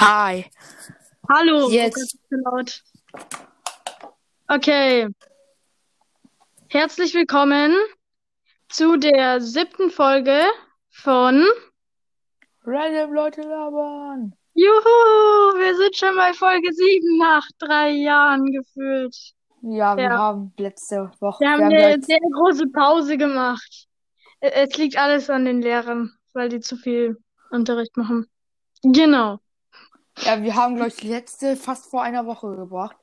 Hi. Hallo. Jetzt. Oh Gott, so laut. Okay. Herzlich willkommen zu der siebten Folge von Random Leute labern. Juhu, wir sind schon bei Folge sieben nach drei Jahren gefühlt. Ja, wir Ja. haben letzte Woche. Wir haben wir haben eine gleich- sehr große Pause gemacht. Ä- Es liegt alles an den Lehrern, weil die zu viel Unterricht machen. Genau. Ja, wir haben, glaube ich, die letzte fast vor einer Woche gebracht.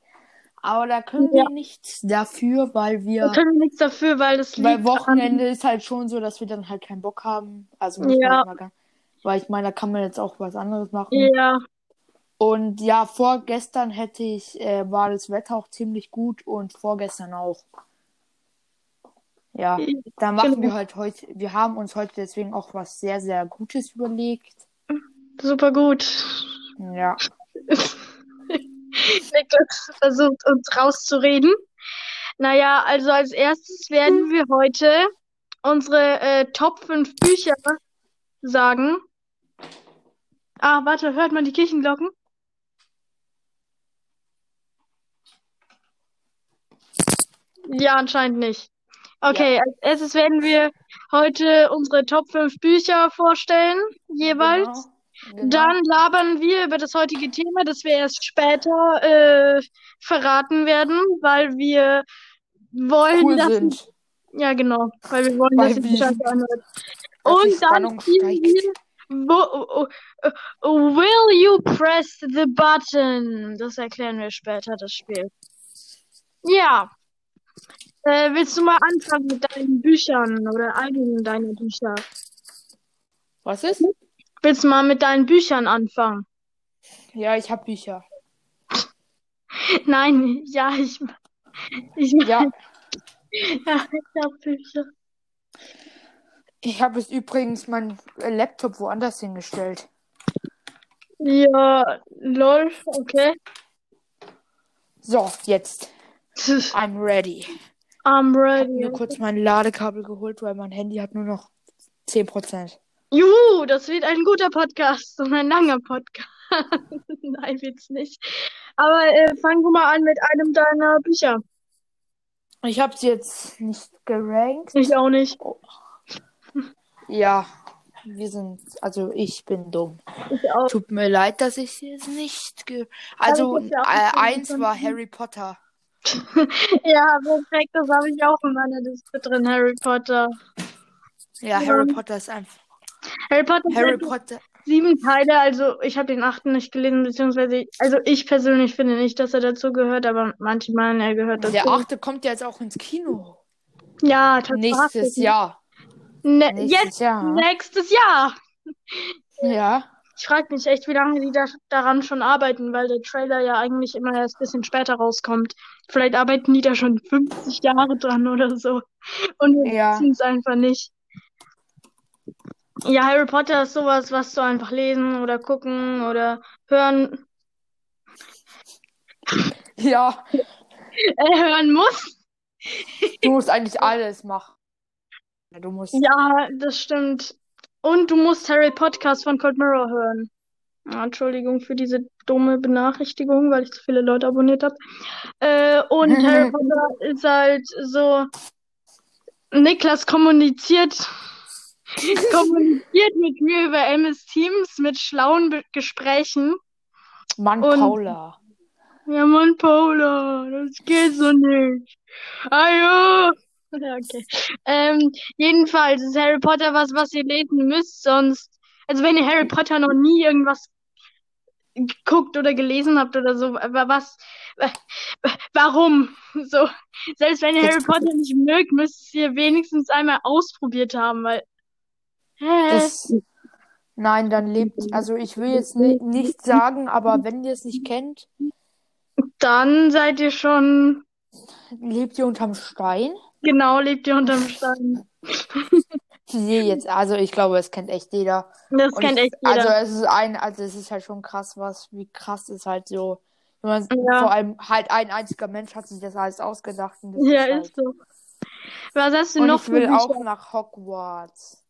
Aber da können Ja. wir nichts dafür, weil Wir wir. können nichts dafür, weil das Weil liegt an, Wochenende ist halt schon so, dass wir dann halt keinen Bock haben. Also Ja. mal Weil ich meine, da kann man jetzt auch was anderes machen. ja, Und ja, vorgestern hätte ich, äh, war das Wetter auch ziemlich gut und vorgestern auch. Ja, da machen Genau. wir halt heute, wir haben uns heute deswegen auch was sehr, sehr Gutes überlegt. super gut. Ja, Niklas versucht uns rauszureden. Naja, also als erstes werden wir heute unsere äh, Top 5 Bücher sagen. Ah, warte, hört man die Kirchenglocken? Ja, anscheinend nicht. Okay, als erstes werden wir heute unsere Top 5 Bücher vorstellen, jeweils. genau. Genau. Dann labern wir über das heutige Thema, das wir erst später äh, verraten werden, weil wir wollen, cool dass sind. ja genau, weil wir wollen, Weil dass die anhört. Und dann spielen wir wo, oh, oh, Will you press the button? Das erklären wir später, das Spiel. Ja. Äh, willst du mal anfangen mit deinen Büchern oder einigen deiner Bücher? Was ist? Willst du mal mit deinen Büchern anfangen? Ja, ich habe Bücher. Nein, ja, ich, ich, Ja, ja, ich habe Bücher. ich habe es übrigens mein äh, Laptop woanders hingestellt. Ja, lol, okay. So, jetzt. I'm ready. I'm Ich habe ready. nur kurz mein Ladekabel geholt, weil mein Handy hat nur noch 10%. Juhu, das wird ein guter Podcast und ein langer Podcast. Nein, wird's nicht. Aber äh, fang du mal an mit einem deiner Bücher. Ich habe sie jetzt nicht gerankt. Ich auch nicht. Ja, wir sind, also ich bin dumm. Ich auch. Tut mir leid, dass ich sie jetzt nicht ge... Also, hab's ja äh, eins war. Harry Potter. Ja, perfekt, das habe ich auch in meiner Liste drin, Harry Potter. Ja. Harry Potter ist einfach. Harry Potter Harry Potter. sieben Teile, also ich habe den achten nicht gelesen, beziehungsweise, also ich persönlich finde nicht, dass er dazu gehört, aber manche meinen, er gehört dazu. Der achte kommt ja jetzt auch ins Kino. Ja, tatsächlich. Nächstes Jahr. Ne Nächstes jetzt, Jahr. nächstes Jahr. Ja. Ich frage mich echt, wie lange die da, daran schon arbeiten, weil der Trailer ja eigentlich immer erst ein bisschen später rauskommt. Vielleicht arbeiten die da schon 50 Jahre dran oder so. Und wir Ja. wissen es einfach nicht. Ja, Harry Potter ist sowas, was du einfach lesen oder gucken oder hören, Ja. äh, hören musst. Du musst eigentlich alles machen. Ja, Du musst. Ja, das stimmt. Und du musst Harry Podcast von Cold Mirror hören. Ah, Entschuldigung für diese dumme Benachrichtigung, weil ich zu viele Leute abonniert habe. Äh, und Harry Potter ist halt so, Niklas kommuniziert, kommuniziert mit mir über MS Teams mit schlauen Be Gesprächen. Mann, Und- Paula. Ja, Mann, Paula, das geht so nicht. Ajo! Okay. Ähm, jedenfalls ist Harry Potter was, was ihr lesen müsst, sonst, also wenn ihr Harry Potter noch nie irgendwas geguckt oder gelesen habt oder so, aber was, wa- wa- warum? So, selbst wenn ihr Harry Potter nicht mögt, müsst ihr wenigstens einmal ausprobiert haben, weil? Das, nein, dann lebt. Also, ich will jetzt ni nicht sagen, aber wenn ihr es nicht kennt, Dann seid ihr schon, lebt ihr unterm Stein. genau, lebt ihr unterm Stein. Nee, jetzt, also ich glaube, es kennt echt jeder. Das Und kennt ich, echt jeder. Also es ist ein, also es ist halt schon krass, was, wie krass ist halt so. Wenn man, Ja. Vor allem halt ein einziger Mensch hat sich das alles ausgedacht. Das Ja, ist halt. ist so. Was hast du Und noch ich will auch nach Hogwarts.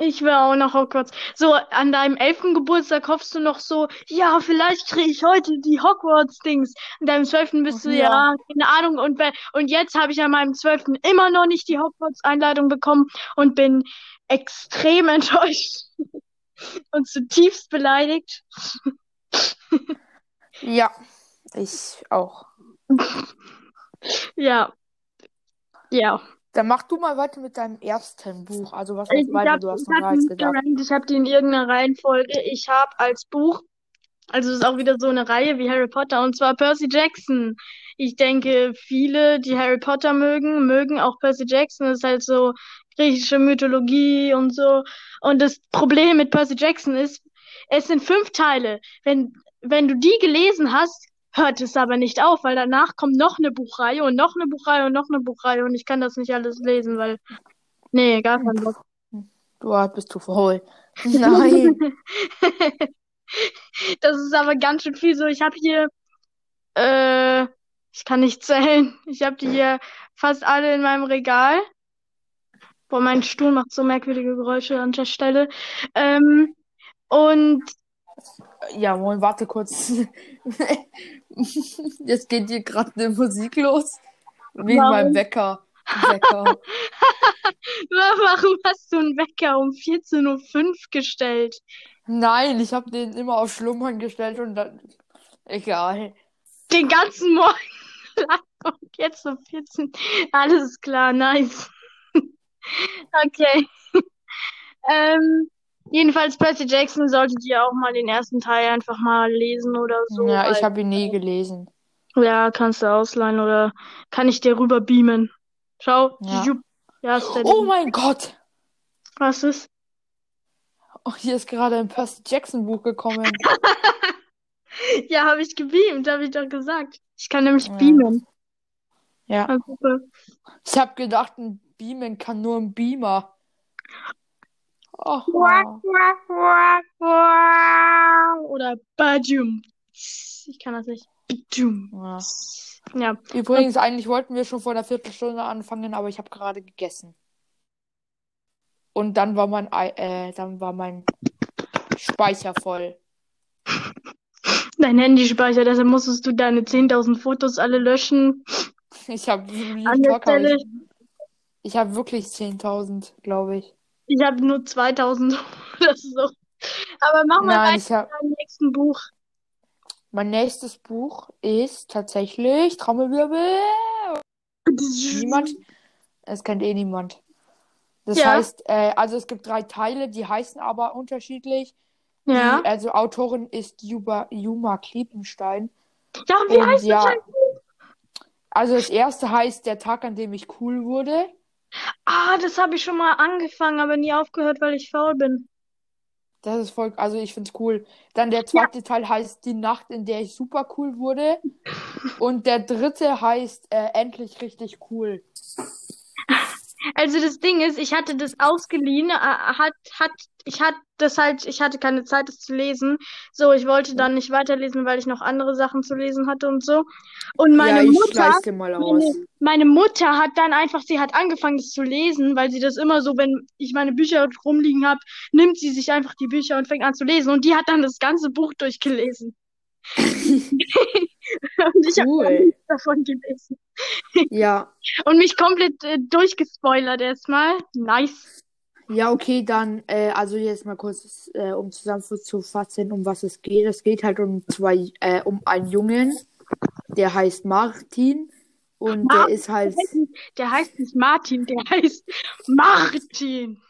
Ich will auch nach Hogwarts. So, an deinem elften Geburtstag hoffst du noch so, ja, vielleicht kriege ich heute die Hogwarts-Dings. An deinem zwölften bist du, Ja. ja, keine Ahnung. Und, und jetzt habe ich an meinem zwölften immer noch nicht die Hogwarts-Einladung bekommen und bin extrem enttäuscht und zutiefst beleidigt. Ja, ich auch. Ja. Ja. Dann mach du mal weiter mit deinem ersten Buch. Also was Ich heißt weiter? habe Du hast ich noch hab gerankt, ich habe die in irgendeiner Reihenfolge. Ich habe als Buch, also es ist auch wieder so eine Reihe wie Harry Potter, und zwar Percy Jackson. Ich denke, viele, die Harry Potter mögen, mögen auch Percy Jackson. Das ist halt so griechische Mythologie und so. Und das Problem mit Percy Jackson ist, es sind fünf Teile. Wenn, wenn du die gelesen hast, hört es aber nicht auf, weil danach kommt noch eine Buchreihe und noch eine Buchreihe und noch eine Buchreihe und ich kann das nicht alles lesen, weil, nee, gar keinen Bock. Du bist zu faul. Nein. Das ist aber ganz schön viel so. Ich habe hier, äh, ich kann nicht zählen. Ich habe die hier fast alle in meinem Regal. Boah, mein Stuhl macht so merkwürdige Geräusche an der Stelle. Ähm, und Ja, moin, warte kurz. Jetzt geht hier gerade eine Musik los. Wegen Warum? meinem Wecker. Wecker. warum hast du einen Wecker um 14.05 Uhr gestellt? Nein, ich habe den immer auf Schlummern gestellt und dann. Egal. Den ganzen Morgen lang und jetzt um 14. Alles klar, nice. Okay. Ähm, jedenfalls Percy Jackson solltet ihr auch mal den ersten Teil einfach mal lesen oder so. Ja, ich habe ihn nie gelesen. Ja, kannst du ausleihen oder kann ich dir rüber beamen? Schau. Ja. Ja, Oh mein Gott! Was ist? Oh, hier ist gerade ein Percy Jackson Buch gekommen. Ja, habe ich gebeamt, habe ich doch gesagt. Ich kann nämlich Ja. beamen. Ja. Ich habe gedacht, ein Beamen kann nur ein Beamer. Oh, Oder Bajum. Ich kann das nicht. Bajum. ja. Ja. Übrigens, eigentlich wollten wir schon vor einer Viertelstunde anfangen, aber ich habe gerade gegessen. Und dann war mein Ei, äh, dann war mein Speicher voll. Dein Handy speichert, deshalb musstest du deine 10.000 Fotos alle löschen. Ich habe ich, ich habe wirklich 10.000, glaube ich. Ich habe nur 2.000 oder so. Aber mach mal Nein, weiter habe mit deinem nächsten Buch. mein nächstes Buch ist tatsächlich Trommelwirbel. Niemand. Es kennt eh niemand. Das Ja. heißt, äh, also es gibt drei Teile, die heißen aber unterschiedlich. Ja. Die, also Autorin ist Juba, Juma Kliepenstein. Ja, wie Und heißt ja, das also das erste heißt Der Tag, an dem ich cool wurde. Ah, das habe ich schon mal angefangen, aber nie aufgehört, weil ich faul bin. Das ist voll, also ich find's cool. Dann der zweite Teil heißt Die Nacht, in der ich super cool wurde. Und der dritte heißt äh, Endlich richtig cool. Also das Ding ist, ich hatte das ausgeliehen, äh, hat, hat, ich hatte das halt, ich hatte keine Zeit, es zu lesen. So, ich wollte dann nicht weiterlesen, weil ich noch andere Sachen zu lesen hatte und so. Und meine ja, Mutter, meine, meine Mutter hat dann einfach, sie hat angefangen, das zu lesen, weil sie das immer so, wenn ich meine Bücher rumliegen habe, nimmt sie sich einfach die Bücher und fängt an zu lesen. Und die hat dann das ganze Buch durchgelesen. Und ich habe Cool. nichts davon gelesen. Ja. Und mich komplett äh, durchgespoilert erstmal. Nice. Ja, okay, dann, äh, also jetzt mal kurz, äh, um zusammenzufassen, um was es geht. Es geht halt um zwei, äh, um einen Jungen, der heißt Martin und der ist halt Der heißt nicht Martin, der heißt Martin.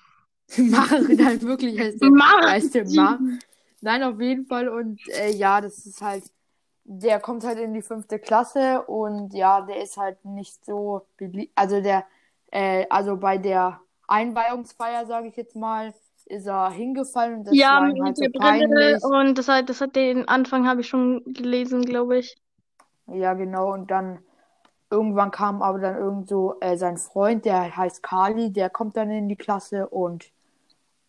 Martin halt wirklich heißt der, Martin. heißt der Mar Nein, auf jeden Fall und äh, ja, das ist halt, der kommt halt in die fünfte Klasse und ja, der ist halt nicht so beliebt, also der, äh, also bei der Einweihungsfeier, sage ich jetzt mal, ist er hingefallen und das Ja, war ihm mit halt so der Brille peinlich. und das hat, das hat den Anfang habe ich schon gelesen, glaube ich. Ja, genau. Und dann irgendwann kam aber dann irgend so äh, sein Freund, der heißt Kali, der kommt dann in die Klasse und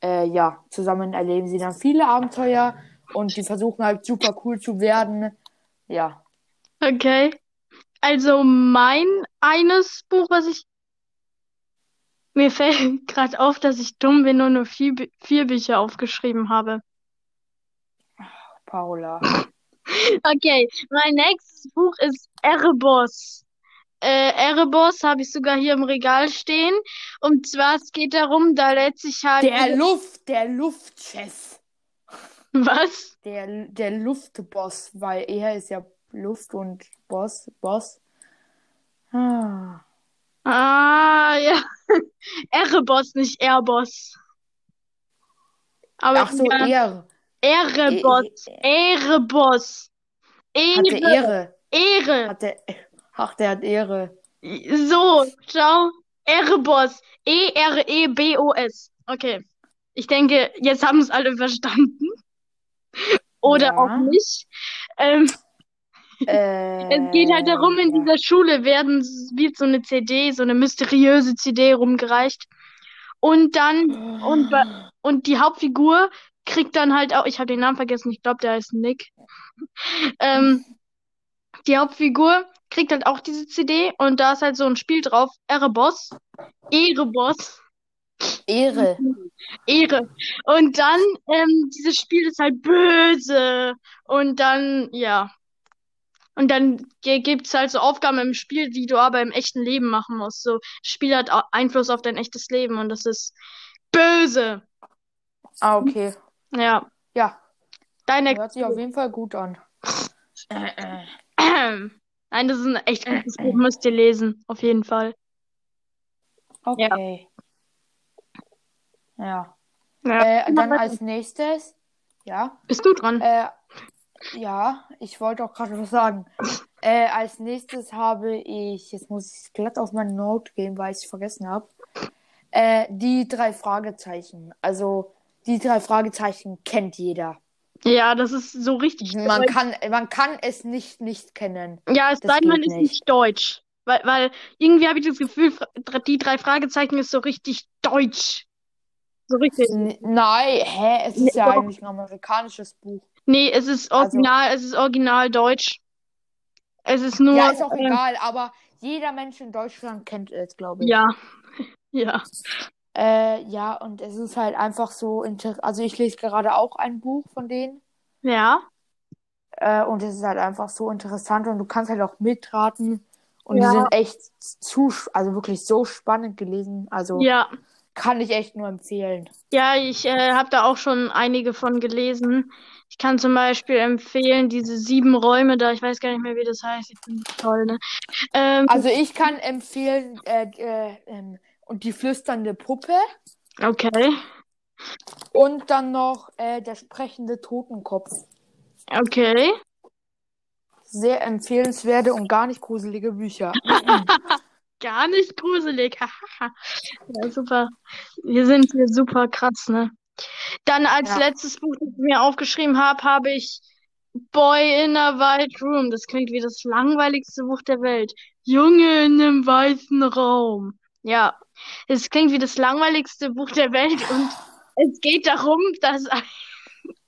äh, ja, zusammen erleben sie dann viele Abenteuer und die versuchen halt super cool zu werden. Ja. Okay. Also mein eines Buch, was ich Mir fällt gerade auf, dass ich dumm bin und nur vier, Bü- vier Bücher aufgeschrieben habe. Paula. Okay, mein nächstes Buch ist Erebos. Äh, Erebos habe ich sogar hier im Regal stehen. Und zwar, es geht darum, da lädt sich halt. Der Luft, der Luftchef. Was? Der, der Luftboss, weil er ist ja Luft und Boss, Boss. Ah. Ah, ja. Erebos, nicht Airboss. Aber Ach so, ja, er. Erebos. Erebos. Hatte Ehre. Ehre. Ehre. Hat der, ach, der hat Ehre. So, schau. Erebos. E E-R-E-B-O-S. Okay. Ich denke, jetzt haben es alle verstanden. Oder Ja. auch nicht. Ähm, Äh, es geht halt darum, in dieser Schule werden, wird so eine CD, so eine mysteriöse CD rumgereicht. Und dann, und, und die Hauptfigur kriegt dann halt auch, ich habe den Namen vergessen, ich glaube, der heißt Nick. Ähm, die Hauptfigur kriegt halt auch diese CD und da ist halt so ein Spiel drauf. Erebos. Erebos. Ehre. Ehre. Und dann, ähm, dieses Spiel ist halt böse. Und dann, ja. Und dann ge- gibt's halt so Aufgaben im Spiel, die du aber im echten Leben machen musst. So, das Spiel hat Einfluss auf dein echtes Leben und das ist böse. Ah, okay. Ja. Ja, Deine. hört sich auf jeden Fall gut an. Äh, äh. Nein, das ist ein echt gutes Buch, müsst ihr lesen. Auf jeden Fall. Okay. Ja. Ja. Äh, dann als nächstes, ja, Bist du dran? äh, ja, ich wollte auch gerade was sagen. Äh, als nächstes habe ich, jetzt muss ich glatt auf meine Note gehen, weil ich es vergessen habe. Äh, die drei Fragezeichen. Also, die drei Fragezeichen kennt jeder. Ja, das ist so richtig Man deutsch. kann, man kann es nicht nicht kennen. Ja, es das sei denn, man ist nicht. nicht deutsch. Weil, weil irgendwie habe ich das Gefühl, die drei Fragezeichen ist so richtig deutsch. So richtig. N nein, hä, es Nee, ist ja doch. eigentlich ein amerikanisches Buch. Nee, es ist Also- original, es ist original deutsch. Es ist nur, Ja, ist auch ähm, egal, aber jeder Mensch in Deutschland kennt es, glaube ich. ja. Ja. Äh, ja, und es ist halt einfach so inter also ich lese gerade auch ein Buch von denen Ja. äh, und es ist halt einfach so interessant und du kannst halt auch mitraten und Ja. die sind echt zu, also wirklich so spannend gelesen, also Ja. Kann ich echt nur empfehlen. Ja, ich äh, habe da auch schon einige von gelesen. Ich kann zum Beispiel empfehlen, diese sieben Räume da, ich weiß gar nicht mehr, wie das heißt. Ich das toll, ne? Ähm, Also ich kann empfehlen äh, äh, ähm, und die flüsternde Puppe okay. und dann noch äh, der sprechende Totenkopf. Okay. Sehr empfehlenswerte und gar nicht gruselige Bücher. Gar nicht gruselig. Ja, super. Wir sind hier super krass, ne? Dann als Ja. letztes Buch, das ich mir aufgeschrieben habe, habe ich Boy in a White Room. Das klingt wie das langweiligste Buch der Welt. Junge in einem weißen Raum. Ja, es klingt wie das langweiligste Buch der Welt und es geht darum, dass ein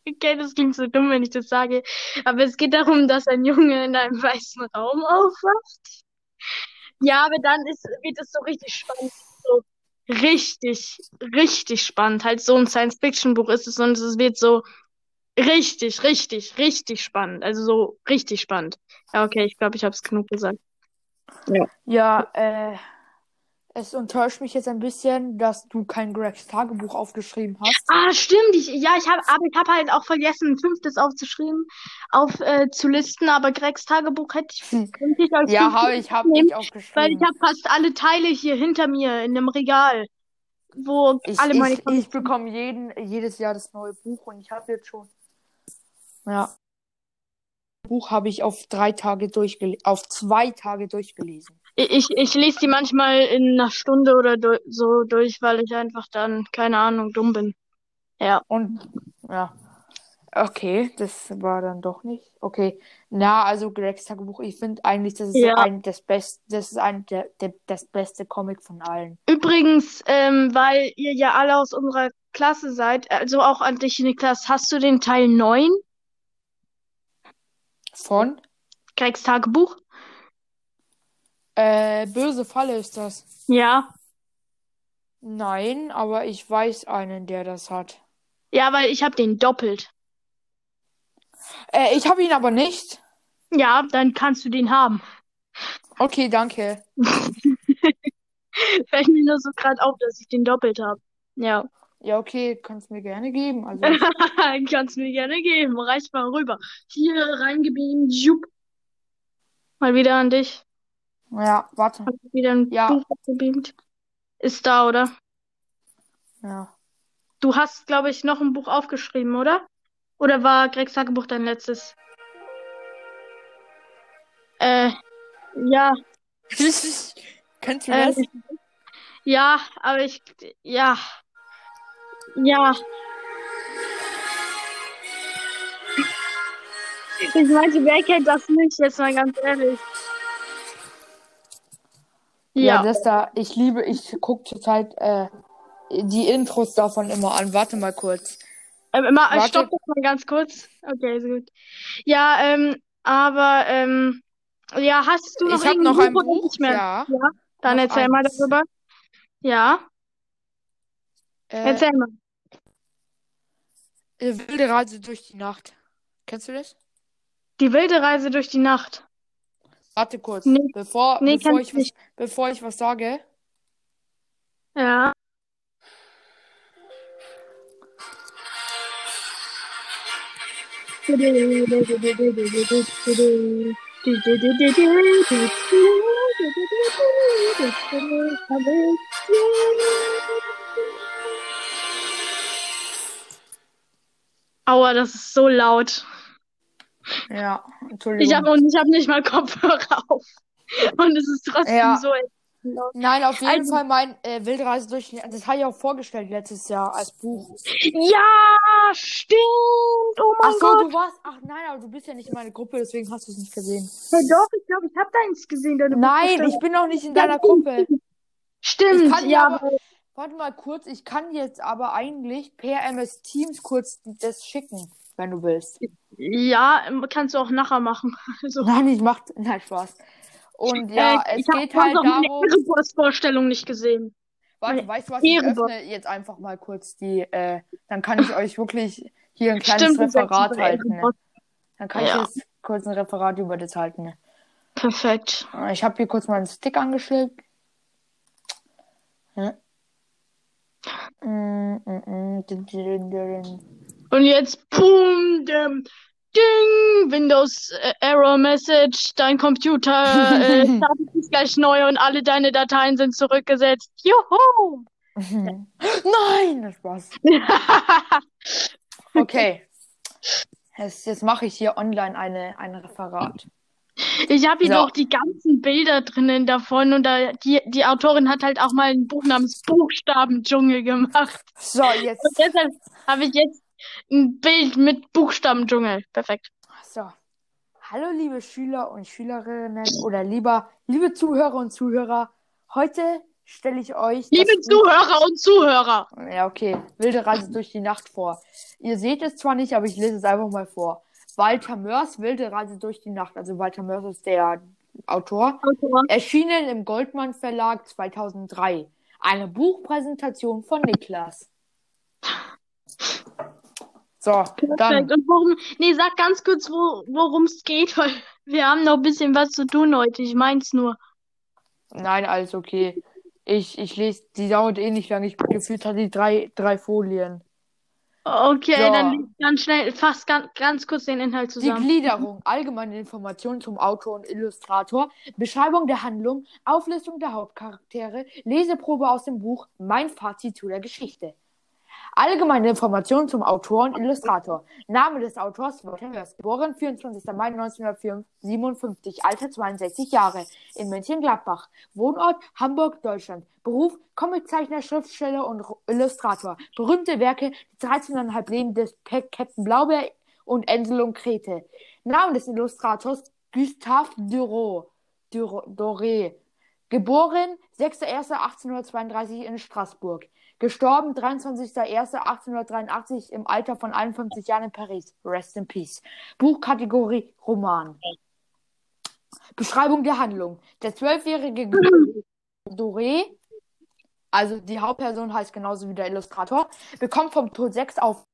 Okay, das klingt so dumm, wenn ich das sage, aber es geht darum, dass ein Junge in einem weißen Raum aufwacht. Ja, aber dann ist, wird es so richtig spannend. So richtig, richtig spannend. Halt so ein Science-Fiction-Buch ist es und es wird so richtig, richtig, richtig spannend. Also so richtig spannend. Ja, okay, ich glaube, ich habe es genug gesagt. Ja, äh, es enttäuscht mich jetzt ein bisschen, dass du kein Gregs Tagebuch aufgeschrieben hast. Ah, stimmt. Ich, ja, ich habe, aber ich habe halt auch vergessen, ein fünftes aufzuschreiben, auf äh, zu listen. Aber Gregs Tagebuch hätte ich, könnte ich als Ja, habe ich, habe ich Weil ich aufgeschrieben. habe fast alle Teile hier hinter mir in einem Regal, wo Ich, alle meine ich, ich bekomme jeden, jedes Jahr das neue Buch und ich habe jetzt schon. Ja. Buch habe ich auf drei Tage durchgelesen, auf zwei Tage durchgelesen. Ich, ich lese die manchmal in einer Stunde oder so durch, weil ich einfach dann, keine Ahnung, dumm bin. Ja. Und ja. Okay, das war dann doch nicht. Okay. Na, also Gregs Tagebuch, ich finde eigentlich, das ist Ja. ein das beste, das ist ein der, der das beste Comic von allen. Übrigens, ähm, weil ihr ja alle aus unserer Klasse seid, also auch an dich, Niklas, hast du den Teil 9, Von Gregs Tagebuch? Äh, Böse Falle ist das. Ja. Nein, aber ich weiß einen, der das hat. Ja, weil ich habe den doppelt. Äh, ich habe ihn aber nicht. Ja, dann kannst du den haben. Okay, danke. Fällt mir nur so gerade auf, dass ich den doppelt habe. Ja. Ja, okay, kannst mir gerne geben. Also, Kannst mir gerne geben. Reicht mal rüber. Hier reingebeamt. Jupp. Mal wieder an dich. Ja, warte. Hab wieder ein Ja. Buch gebeamt. Ist da, oder? Ja. Du hast, glaube ich, noch ein Buch aufgeschrieben, oder? Oder war Gregs Tagebuch dein letztes? Äh, ja, Kennst du äh, das? ja, aber ich, ja, ja. Ich meinte, wer kennt das nicht? Jetzt mal ganz ehrlich. Ja, Ja, das da, ich liebe, ich gucke zurzeit äh, die Intros davon immer an. Warte mal kurz. ähm, immer, Warte. stopp das mal ganz kurz. Okay, ist gut. Ja, ähm, aber, ähm, ja, hast du noch Ich irgendein noch ein oder Buch. nicht mehr? Ja. Ja, dann noch erzähl mal eins. darüber. Ja, Äh, erzähl mal. äh, Wilde Reise durch die Nacht. Kennst du das? Die wilde Reise durch die Nacht. Warte kurz. Nee. Bevor, Nee, bevor, ich was, bevor ich was sage. Ja. Aua, das ist so laut. Ja, Entschuldigung. ich habe nicht mal Kopfhörer auf. Und es ist trotzdem Ja. so laut. Nein, auf jeden Also- Fall mein äh, Wilde Reise durch die Nacht. Das habe ich auch vorgestellt letztes Jahr als Buch. Ja, stimmt. Oh mein Ach so, Gott. du warst. Ach nein, aber du bist ja nicht in meiner Gruppe, deswegen hast du es nicht gesehen. Hey, doch, ich glaube, ich habe deins gesehen. Deine Nein, ich bin noch nicht in Ja, deiner stimmt. Gruppe. Stimmt, ja, ja aber Warte mal kurz, ich kann jetzt aber eigentlich per MS Teams kurz das schicken, wenn du willst. ja, kannst du auch nachher machen. Also, Nein, ich mach. Nein, Spaß. Und ja, äh, es ich geht halt auch meine darum. Erebos-Vorstellung nicht gesehen. Warte, meine weißt du was? Ich öffne jetzt einfach mal kurz die. Äh, dann kann ich euch wirklich hier ein kleines Stimmt, Referat halten. Ne? Dann kann Ja. ich jetzt kurz ein Referat über das halten. Ne? Perfekt. Ich habe hier kurz meinen Stick angeschickt. Ja. Mm, mm, Und jetzt, boom, dem, ding, Windows äh, Error Message, dein Computer äh, startet sich gleich neu und alle deine Dateien sind zurückgesetzt. Juhu! Nein, Spaß. Okay. Jetzt, jetzt mache ich hier online eine, ein Referat. Ich habe hier So. noch die ganzen Bilder drinnen davon und da, die, die Autorin hat halt auch mal ein Buch namens Buchstabendschungel gemacht. So, Und jetzt. deshalb habe ich jetzt ein Bild mit Buchstabendschungel. Perfekt. So. Hallo, liebe Schüler und Schülerinnen oder lieber, liebe Zuhörer und Zuhörer. Heute stelle ich euch Liebe das Buch- Zuhörer und Zuhörer. Ja, okay. Wilde Reise durch die Nacht vor. Ihr seht es zwar nicht, aber ich lese es einfach mal vor. Walter Mörs Wilde Reise durch die Nacht. Also Walter Mörs ist der Autor. Autor. Erschienen im Goldmann Verlag 2003. Eine Buchpräsentation von Niklas. So, Perfekt. dann. Und worum, nee, sag ganz kurz, wo, worum es geht, weil wir haben noch ein bisschen was zu tun heute. Ich mein's nur. Nein, alles okay. Ich, ich lese, die dauert eh nicht lange. Ich gefühlt hatte die drei, drei Folien. Okay, So. dann lies ganz schnell, fast ganz, ganz kurz den Inhalt Die zusammen. Gliederung, allgemeine Informationen zum Autor und Illustrator, Beschreibung der Handlung, Auflistung der Hauptcharaktere, Leseprobe aus dem Buch, mein Fazit zu der Geschichte. Allgemeine Informationen zum Autor und Illustrator. Name des Autors Walter Mörs, geboren 24. Mai 1957, Alter 62 Jahre, in Mönchengladbach. Wohnort Hamburg, Deutschland. Beruf Comiczeichner, Schriftsteller und Illustrator. Berühmte Werke Die 13,5 Leben des Captain Blaubeer und Ensel und Grete. Name des Illustrators Gustave Duro, Duro, Doré. Geboren 6.1.1832 in Straßburg. Gestorben 23.01.1883 im Alter von 51 Jahren in Paris. Rest in Peace. Buchkategorie Roman. Beschreibung der Handlung. Der zwölfjährige Doré also die Hauptperson heißt genauso wie der Illustrator, bekommt vom Tod sechs auf.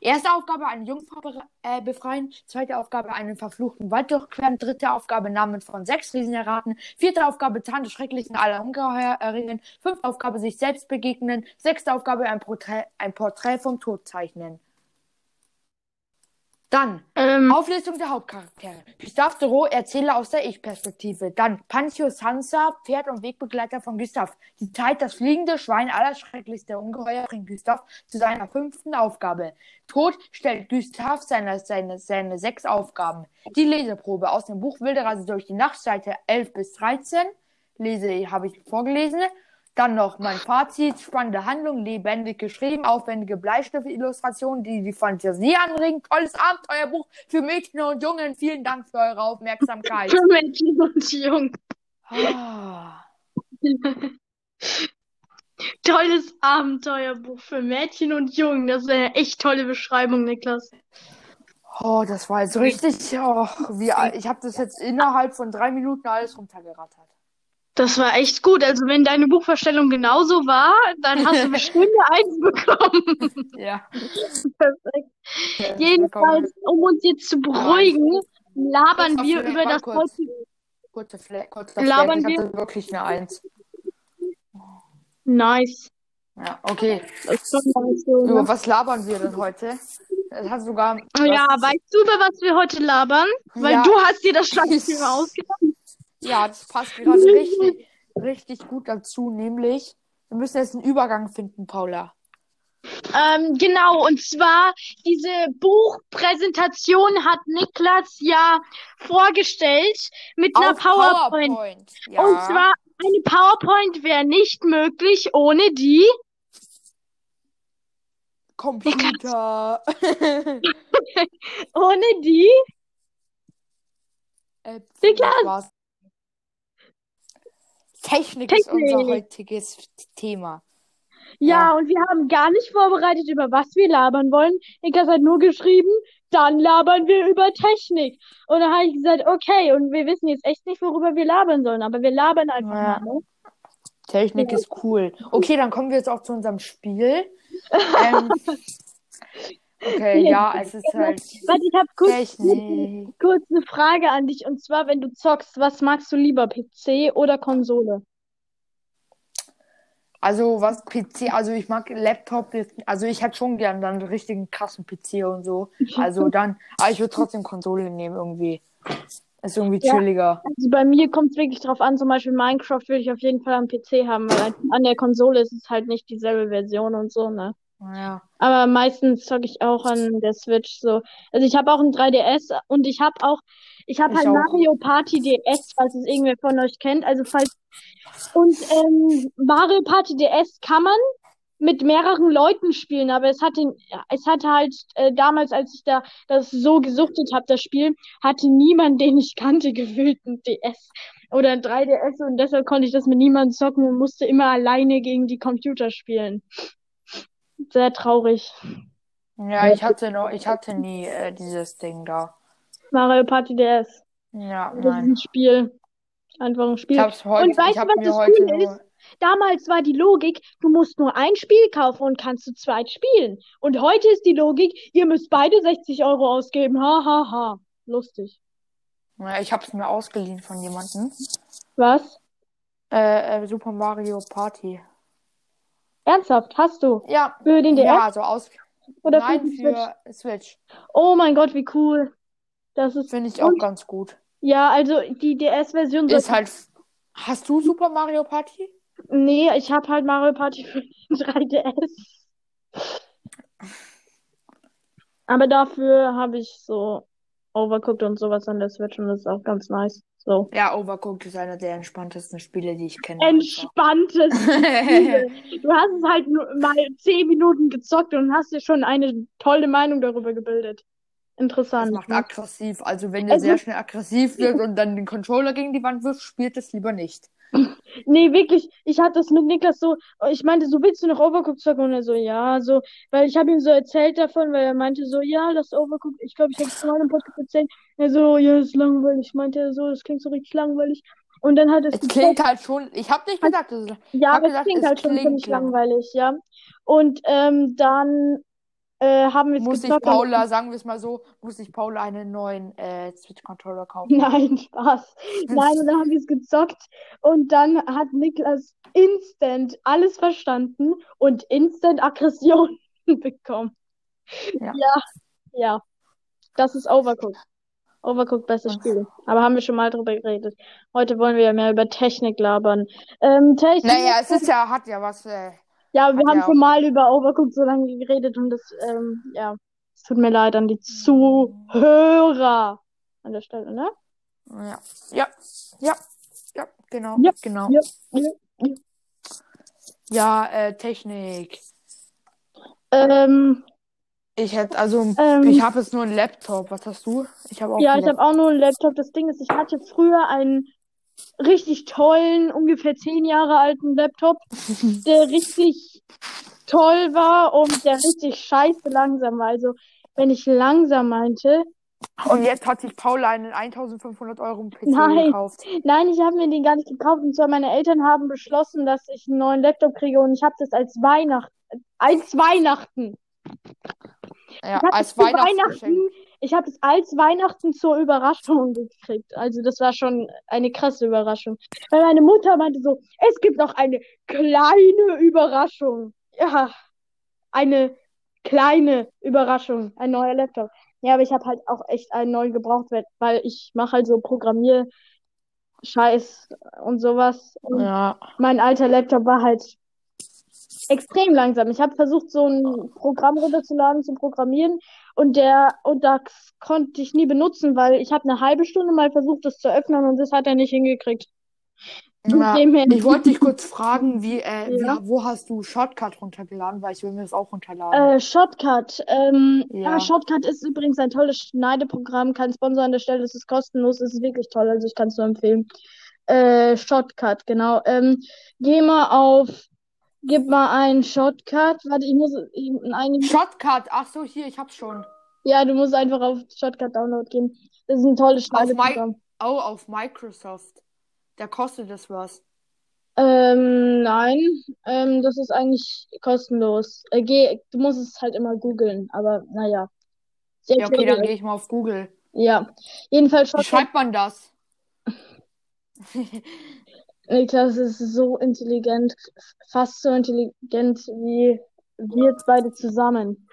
Erste Aufgabe, eine Jungfrau äh, befreien. Zweite Aufgabe, einen verfluchten Wald durchqueren. Dritte Aufgabe, Namen von sechs Riesen erraten. Vierte Aufgabe, Zahn des Schrecklichen aller Ungeheuer erringen. Fünfte Aufgabe, sich selbst begegnen. Sechste Aufgabe, ein Porträt, ein Porträt vom Tod zeichnen. Dann Ähm, Auflistung der Hauptcharaktere. Gustave Doro, Erzähler aus der Ich-Perspektive. Dann Pancho Sansa, Pferd und Wegbegleiter von Gustav. Die Zeit, das fliegende Schwein, allerschrecklichste Ungeheuer, bringt Gustav zu seiner fünften Aufgabe. Tod stellt Gustav seine, seine, seine sechs Aufgaben. Die Leseprobe aus dem Buch Wilde Reise durch die Nacht, Seite 11 bis 13. Lese, habe ich vorgelesen. Dann noch mein Fazit, spannende Handlung, lebendig geschrieben, aufwendige Bleistift-Illustrationen, die die Fantasie anregen, tolles Abenteuerbuch für Mädchen und Jungen. Vielen Dank für eure Aufmerksamkeit. für Mädchen und Jungen. Ah, Tolles Abenteuerbuch für Mädchen und Jungen. Das ist eine echt tolle Beschreibung, Niklas. Oh, das war jetzt richtig. Oh, wie, ich habe das jetzt innerhalb von drei Minuten alles runtergerattert. Das war echt gut. Also, wenn deine Buchvorstellung genauso war, dann hast du bestimmt eine Eins bekommen. Ja. Perfekt. Jedenfalls, um uns jetzt zu beruhigen, labern wir über das kurz. heutige. Kurzer Fleck, kurzer Labern Fleck. Ich wir- hatte wirklich eine Eins. Nice. Ja, okay. Über ne? was labern wir denn heute? Es hat sogar. Ja, weißt du, über was wir heute labern? Weil Ja. du hast dir das Scheißthema ausgedacht. Ja, das passt gerade richtig, richtig gut dazu, nämlich, wir müssen jetzt einen Übergang finden, Paula. Ähm, genau, und zwar diese Buchpräsentation hat Niklas ja vorgestellt mit einer Auf PowerPoint. Ja. Und zwar eine PowerPoint wäre nicht möglich ohne die. Computer. Ohne die. Apps, Niklas! War's. Technik, ist Technik. unser heutiges Thema. Ja, Ja. und wir haben gar nicht vorbereitet, über was wir labern wollen. Niklas hat nur geschrieben, dann labern wir über Technik. Und dann habe ich gesagt, okay, und wir wissen jetzt echt nicht, worüber wir labern sollen, aber wir labern einfach Ja. mal. Ne? Technik ist cool. Okay, dann kommen wir jetzt auch zu unserem Spiel. ähm, okay, ja, es ist halt Warte, ich habe kurz, kurz eine Frage an dich. Und zwar, wenn du zockst, was magst du lieber, PC oder Konsole? Also was PC, also ich mag Laptop, also ich hätte schon gern dann einen richtigen krassen PC und so. Also dann, aber ich würde trotzdem Konsole nehmen irgendwie. Ist irgendwie Ja. chilliger. Also bei mir kommt es wirklich drauf an, zum Beispiel Minecraft würde ich auf jeden Fall am PC haben, weil an der Konsole ist es halt nicht dieselbe Version und so, ne? Ja. Aber meistens zocke ich auch an der Switch so. Also ich habe auch ein 3DS und ich habe auch, ich habe halt auch. Mario Party DS, falls es irgendwer von euch kennt. Also falls und ähm, Mario Party DS kann man mit mehreren Leuten spielen, aber es hatte, es hatte halt äh, damals, als ich da das so gesuchtet habe, das Spiel, hatte niemand, den ich kannte, gefühlt ein DS oder ein 3DS und deshalb konnte ich das mit niemandem zocken und musste immer alleine gegen die Computer spielen. Sehr traurig. Ja, ich hatte noch, ich hatte nie äh, dieses Ding da. Mario Party DS. Ja, Das ist nein. ein Spiel. Einfach ein Spiel. Ich hab's heute, Und weißt du, was das heute Coole nur, Damals war die Logik, du musst nur ein Spiel kaufen und kannst zu zweit spielen. Und heute ist die Logik, ihr müsst beide 60 Euro ausgeben. Ha, ha, ha. Lustig. ja, ich hab's mir ausgeliehen von jemandem. Was? Äh, äh, Super Mario Party. Ernsthaft? Hast du? Ja, Für den DS ja, so aus, oder nein, für Switch? für Switch. Oh mein Gott, wie cool. Das ist. Finde ich auch ganz gut. Ja, also die DS-Version. Ist halt, hast du Super Mario Party? Nee, ich habe halt Mario Party für den 3DS. Aber dafür habe ich so Overcooked und sowas an der Switch und das ist auch ganz nice. So. Ja, Overcooked ist einer der entspanntesten Spiele, die ich kenne. Entspanntes Spiel. Du hast es halt nur mal 10 Minuten gezockt und hast dir schon eine tolle Meinung darüber gebildet. Das Interessant. macht ne? aggressiv. Also wenn Also- sehr schnell aggressiv wird und dann den Controller gegen die Wand wirft, spielt es lieber nicht. Nee, wirklich, ich hatte das mit Niklas so, ich meinte, so willst du noch Overcooked zocken? Und er so, ja, so, weil ich habe ihm so erzählt davon, weil er meinte so, ja, das Overcooked, ich glaube, ich habe es mal im Podcast erzählt. Er so, ja, ist langweilig, meinte er so, das klingt so richtig langweilig. Und dann hat es Es klingt halt schon. Ich habe nicht gesagt, dass es, ja, aber gesagt, es klingt halt schon ziemlich lang. langweilig, ja. Und ähm, dann äh, haben wir es muss ich Paula, sagen wir es mal so, muss ich Paula einen neuen äh, Switch-Controller kaufen. Nein, Spaß. Nein, und dann haben wir es gezockt und dann hat Niklas instant alles verstanden und instant Aggression bekommen. Ja. ja, ja. Das ist Overcooked. Overcooked, bestes Spiel. Aber haben wir schon mal drüber geredet. Heute wollen wir ja mehr über Technik labern. Ähm, Technik. Naja, es ist ja, hat ja was. Äh, Ja, wir haben ja schon mal über Overcooked so lange geredet und das, ähm, ja, es tut mir leid an die Zuhörer an der Stelle, ne? ja, ja, ja, ja, genau, Ja, genau. ja, ja, ja. Ja, äh, Technik. Ähm, Ich hätte, also, Ähm, ich habe jetzt nur einen Laptop. Was hast du? Ich habe auch ja, ich habe auch nur einen Laptop. Das Ding ist, ich hatte früher einen richtig tollen, ungefähr zehn Jahre alten Laptop, der richtig toll war und der richtig scheiße langsam war. Also, wenn ich langsam meinte, Und jetzt hat sich Paula einen 1500 Euro PC Nein. gekauft. nein, ich habe mir den gar nicht gekauft. Und zwar meine Eltern haben beschlossen, dass ich einen neuen Laptop kriege und ich habe das als Weihnachten, als Weihnachten Ja, als. Weihnachten, ich habe es als Weihnachten zur Überraschung gekriegt. Also das war schon eine krasse Überraschung. Weil meine Mutter meinte so, es gibt noch eine kleine Überraschung. Ja, eine kleine Überraschung, ein neuer Laptop. Ja, aber ich habe halt auch echt einen neuen gebraucht, weil- ich mache halt so Programmier Scheiß und sowas. Und Ja. mein alter Laptop war halt extrem langsam. Ich habe versucht, so ein Programm runterzuladen zum Programmieren und der und das konnte ich nie benutzen, weil ich habe eine halbe Stunde mal versucht, das zu öffnen und das hat er nicht hingekriegt. Ja, ich wollte dich kurz fragen, wie, äh, Ja. wie, wo hast du Shortcut runtergeladen, weil ich will mir das auch runterladen. Äh, Shotcut. Ähm, Ja. ah, Shotcut ist übrigens ein tolles Schneideprogramm. Kein Sponsor an der Stelle. Es ist kostenlos. Es ist wirklich toll. Also ich kann es nur empfehlen. Äh, Shotcut, genau. Ähm, geh mal auf, gib mal einen Shotcut. Warte, ich muss ihn einigen. Shortcut, ach so, hier, ich hab's schon. Ja, du musst einfach auf Shotcut Download gehen. Das ist ein tolles Auf Schneideprogramm. Oh, auf Microsoft. Da kostet das was. Ähm, nein, ähm, das ist eigentlich kostenlos. Äh, geh, du musst es halt immer googeln, aber naja. Ja, okay, dann gehe ich mal auf Google. Ja, jedenfalls Wie Shotcut. schreibt man das? Niklas ist so intelligent, fast so intelligent wie wir beide zusammen.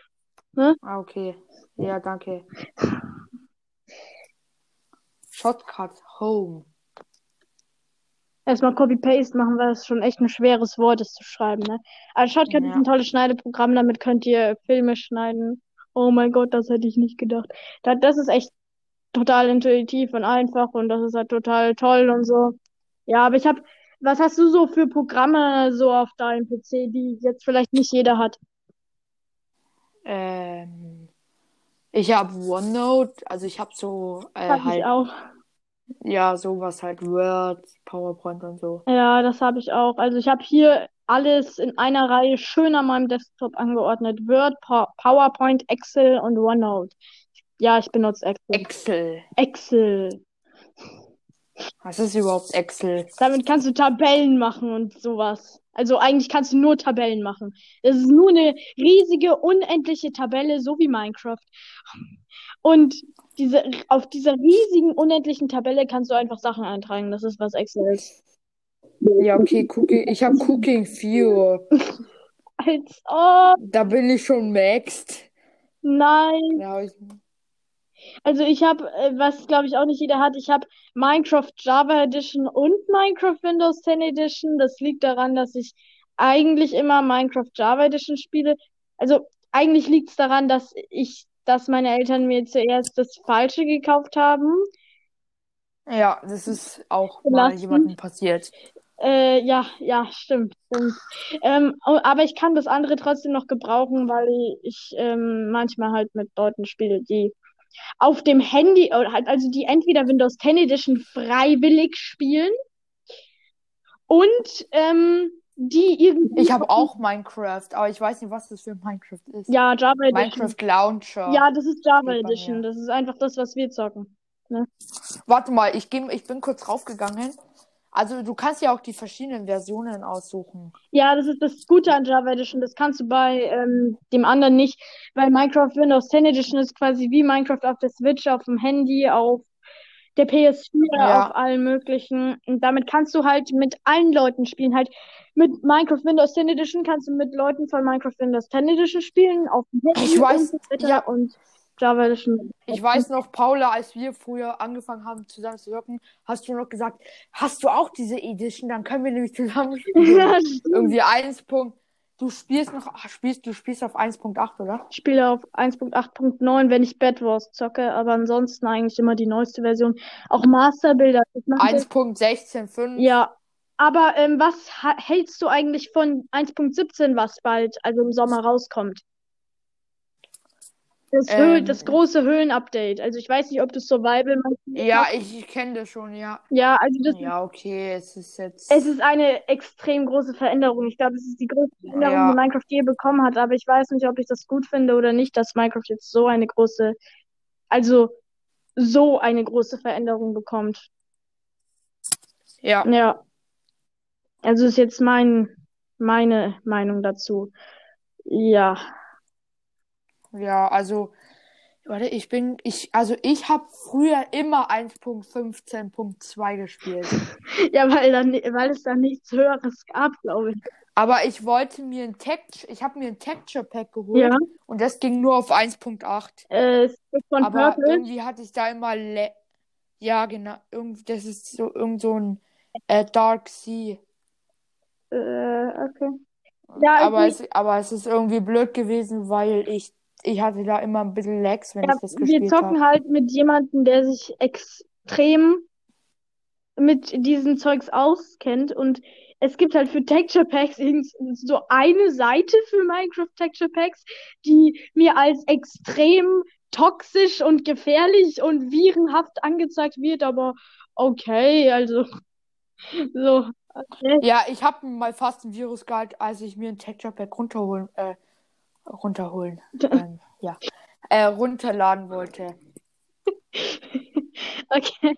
Ah, okay. Ja, danke. Shortcut Home. Erstmal Copy-Paste machen, weil es schon echt ein schweres Wort ist zu schreiben, ne? Aber Shotcut Ja. ist ein tolles Schneideprogramm, damit könnt ihr Filme schneiden. Oh mein Gott, das hätte ich nicht gedacht. Da- Das ist echt total intuitiv und einfach und das ist halt total toll und so. Ja, aber ich habe, was hast du so für Programme so auf deinem PC, die jetzt vielleicht nicht jeder hat? Ähm, ich habe OneNote, also ich habe so äh, Hab ich halt, auch. ja, sowas halt Word, PowerPoint und so. Ja, das habe ich auch. Also ich habe hier alles in einer Reihe schön an meinem Desktop angeordnet. Word, Pa- PowerPoint, Excel und OneNote. Ja, ich benutze Excel. Excel. Excel. Was ist überhaupt Excel? Damit kannst du Tabellen machen und sowas. Also eigentlich kannst du nur Tabellen machen. Es ist nur eine riesige, unendliche Tabelle, so wie Minecraft. Und diese, auf dieser riesigen, unendlichen Tabelle kannst du einfach Sachen eintragen. Das ist, was Excel ist. Ja, okay, Cooking, ich habe Cooking 4. Als ob, Da bin ich schon maxed. nein. Hab ich, Also ich habe, äh, was glaube ich auch nicht jeder hat, ich habe Minecraft Java Edition und Minecraft Windows 10 Edition. Das liegt daran, dass ich eigentlich immer Minecraft Java Edition spiele. Also eigentlich liegt es daran, dass ich, dass meine Eltern mir zuerst das Falsche gekauft haben. ja, das ist auch mal jemandem passiert. Äh, ja, ja, stimmt, stimmt. Ähm, aber ich kann das andere trotzdem noch gebrauchen, weil ich, ich ähm, manchmal halt mit Leuten spiele, die auf dem Handy, oder halt, also die entweder Windows 10 Edition freiwillig spielen und ähm, die irgendwie. Ich habe auch Minecraft, aber ich weiß nicht, was das für Minecraft ist. Ja, Java Edition. Minecraft Launcher. Ja, das ist Java Edition. Das ist einfach das, was wir zocken. Warte mal, ich, geh, ich bin kurz draufgegangen Also du kannst ja auch die verschiedenen Versionen aussuchen. Ja, das ist das Gute an Java Edition. Das kannst du bei ähm, dem anderen nicht, weil Minecraft Windows 10 Edition ist quasi wie Minecraft auf der Switch, auf dem Handy, auf der PS4, Ja. auf allen möglichen. Und damit kannst du halt mit allen Leuten spielen. Halt mit Minecraft Windows 10 Edition kannst du mit Leuten von Minecraft Windows 10 Edition spielen, auf dem Handy Ich weiß, und ja. Und Java Edition. Ich weiß noch, Paula, als wir früher angefangen haben, zusammen zu wirken, hast du noch gesagt, hast du auch diese Edition? Dann können wir nämlich zusammen spielen. Ja. Irgendwie 1. Punkt. Du spielst noch, spielst, du spielst auf 1.8, oder? Ich spiele auf 1.8.9, wenn ich Bed Wars zocke, aber ansonsten eigentlich immer die neueste Version. Auch Master Builder. Das machen wir- 1.16.5. Ja, aber ähm, was hältst du eigentlich von 1.17, was bald, also im Sommer rauskommt? Das, Ähm, das große Höhlen-Update. Also ich weiß nicht, ob du Survival meinst. Ja, ich, ich kenne das schon, ja. Ja, also das Ja, okay, es ist jetzt. es ist eine extrem große Veränderung. Ich glaube, es ist die größte Veränderung, Ja. die Minecraft je bekommen hat. Aber ich weiß nicht, ob ich das gut finde oder nicht, dass Minecraft jetzt so eine große, also so eine große Veränderung bekommt. Ja. Ja, also ist jetzt mein, meine Meinung dazu. Ja, Ja, also, warte, ich bin, ich, also ich habe früher immer 1.15.2 gespielt. ja, weil dann, weil es da nichts Höheres gab, glaube ich. Aber ich wollte mir ein Text, ich habe mir ein Texture Pack geholt Ja, und das ging nur auf 1.8. äh, von Aber Purple. irgendwie hatte ich da immer, le ja, genau, irgendwie, das ist so irgend so ein äh, Dark Sea. Äh, okay. Ja, Aber es, aber es ist irgendwie blöd gewesen, weil ich, ich hatte da immer ein bisschen Lags, wenn ja, ich das wir gespielt zocken habe. halt mit jemandem, der sich extrem mit diesen Zeugs auskennt und es gibt halt für Texture Packs so eine Seite für Minecraft Texture Packs, die mir als extrem toxisch und gefährlich und virenhaft angezeigt wird, aber okay, also so. Okay. Ja, ich habe mal fast ein Virus gehabt, als ich mir ein Texture Pack runterholen, äh, runterholen, ähm, ja, äh, runterladen wollte. Okay.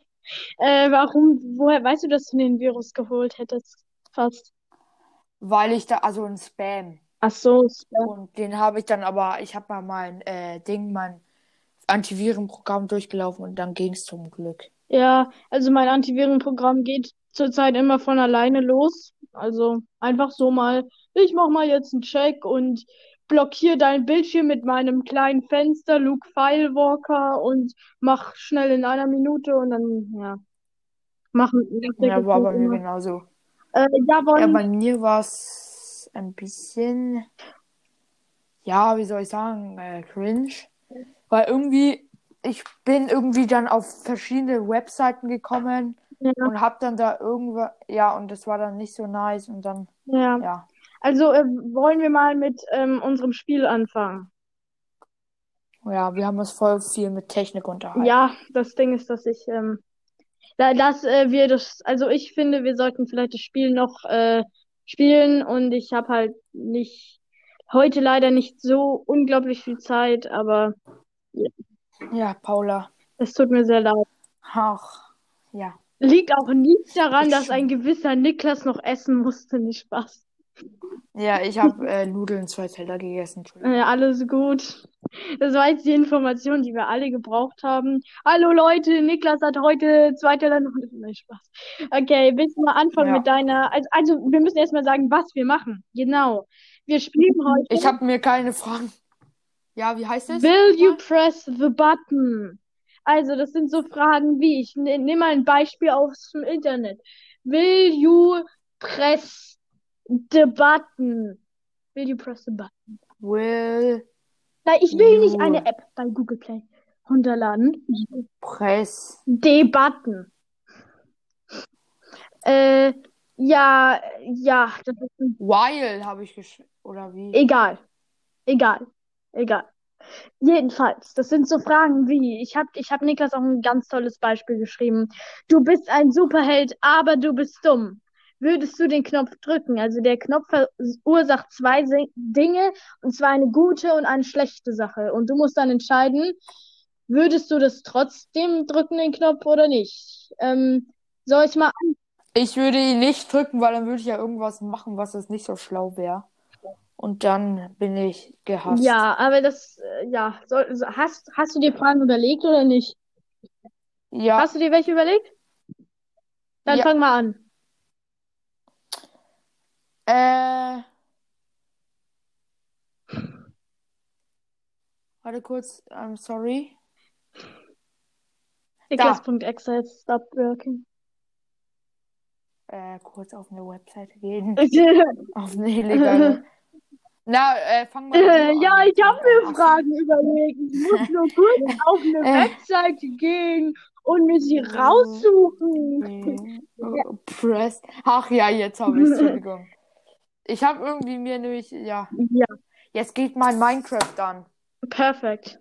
Äh, warum, woher weißt du, dass du den Virus geholt hättest? Fast. Weil ich da, also ein Spam. Ach so, Spam. Und den habe ich dann aber, ich habe mal mein äh, Ding, mein Antivirenprogramm durchgelaufen und dann ging es zum Glück. Ja, also mein Antivirenprogramm geht zurzeit immer von alleine los. Also einfach so mal, ich mach mal jetzt einen Check und blockiere dein Bildschirm mit meinem kleinen Fenster, Luke Filewalker und mach schnell in einer Minute und dann, ja, machen. Ja, war bei mir genauso. Äh, ja, Ja, bei mir war es ein bisschen, ja, wie soll ich sagen, äh, cringe. Weil irgendwie, ich bin irgendwie dann auf verschiedene Webseiten gekommen ja, und hab dann da irgendwo, ja, und das war dann nicht so nice und dann, ja. ja. Also äh, wollen wir mal mit ähm, unserem Spiel anfangen. Ja, wir haben uns voll viel mit Technik unterhalten. Ja, das Ding ist, dass ich, ähm, da, dass äh, wir das, also ich finde, wir sollten vielleicht das Spiel noch äh, spielen und ich habe halt nicht, heute leider nicht so unglaublich viel Zeit, aber Ja, Paula. es tut mir sehr leid. Ach, ja. Liegt auch nicht daran, Ich dass ein gewisser Niklas noch essen musste, nicht Spaß. Ja, ich habe äh, Nudeln zwei Teller gegessen. Äh, alles gut. Das war jetzt die Information, die wir alle gebraucht haben. Hallo Leute, Niklas hat heute zwei Teller Nudeln. Nein, Spaß. Okay, willst du mal anfangen Ja. mit deiner, also, also wir müssen erstmal sagen, was wir machen. Genau. Wir spielen heute Ich habe mir keine Fragen. Ja, wie heißt es? Will you press the button? Also, das sind so Fragen wie, ich ne- nehme mal ein Beispiel aus dem Internet. Will you press the button? Will you press the button? Will Nein, ich will nicht eine App bei Google Play runterladen. press. Debatten. Äh, ja, ja, das ist ein, While habe ich geschrieben. Oder wie? egal. Egal. Egal. Jedenfalls, das sind so Fragen wie, ich habe ich hab Niklas auch ein ganz tolles Beispiel geschrieben. Du bist ein Superheld, aber du bist dumm. Würdest du den Knopf drücken? Also der Knopf verursacht zwei Dinge, und zwar eine gute und eine schlechte Sache. Und du musst dann entscheiden, würdest du das trotzdem drücken, den Knopf, oder nicht? Ähm, soll ich mal Ich würde ihn nicht drücken, weil dann würde ich ja irgendwas machen, was jetzt nicht so schlau wäre. Und dann bin ich gehasst. Ja, aber das, äh, ja, so- hast, hast du dir Fragen überlegt oder nicht? Ja, Hast du dir welche überlegt? Dann Ja. fang mal an. Äh. Warte kurz, I'm sorry. Niklas.exe has stopped working. Äh, kurz auf eine Webseite gehen. Auf eine illegale. Na, äh, fang mal Äh, du ja, an. ich habe mir. Fragen überlegt. Ich muss nur kurz auf eine Äh. Webseite gehen und mir sie raussuchen. Oh, Press. Ach ja, jetzt habe ich Entschuldigung. Ich habe irgendwie mir nämlich, ja, Ja, jetzt geht mein Minecraft an. perfekt.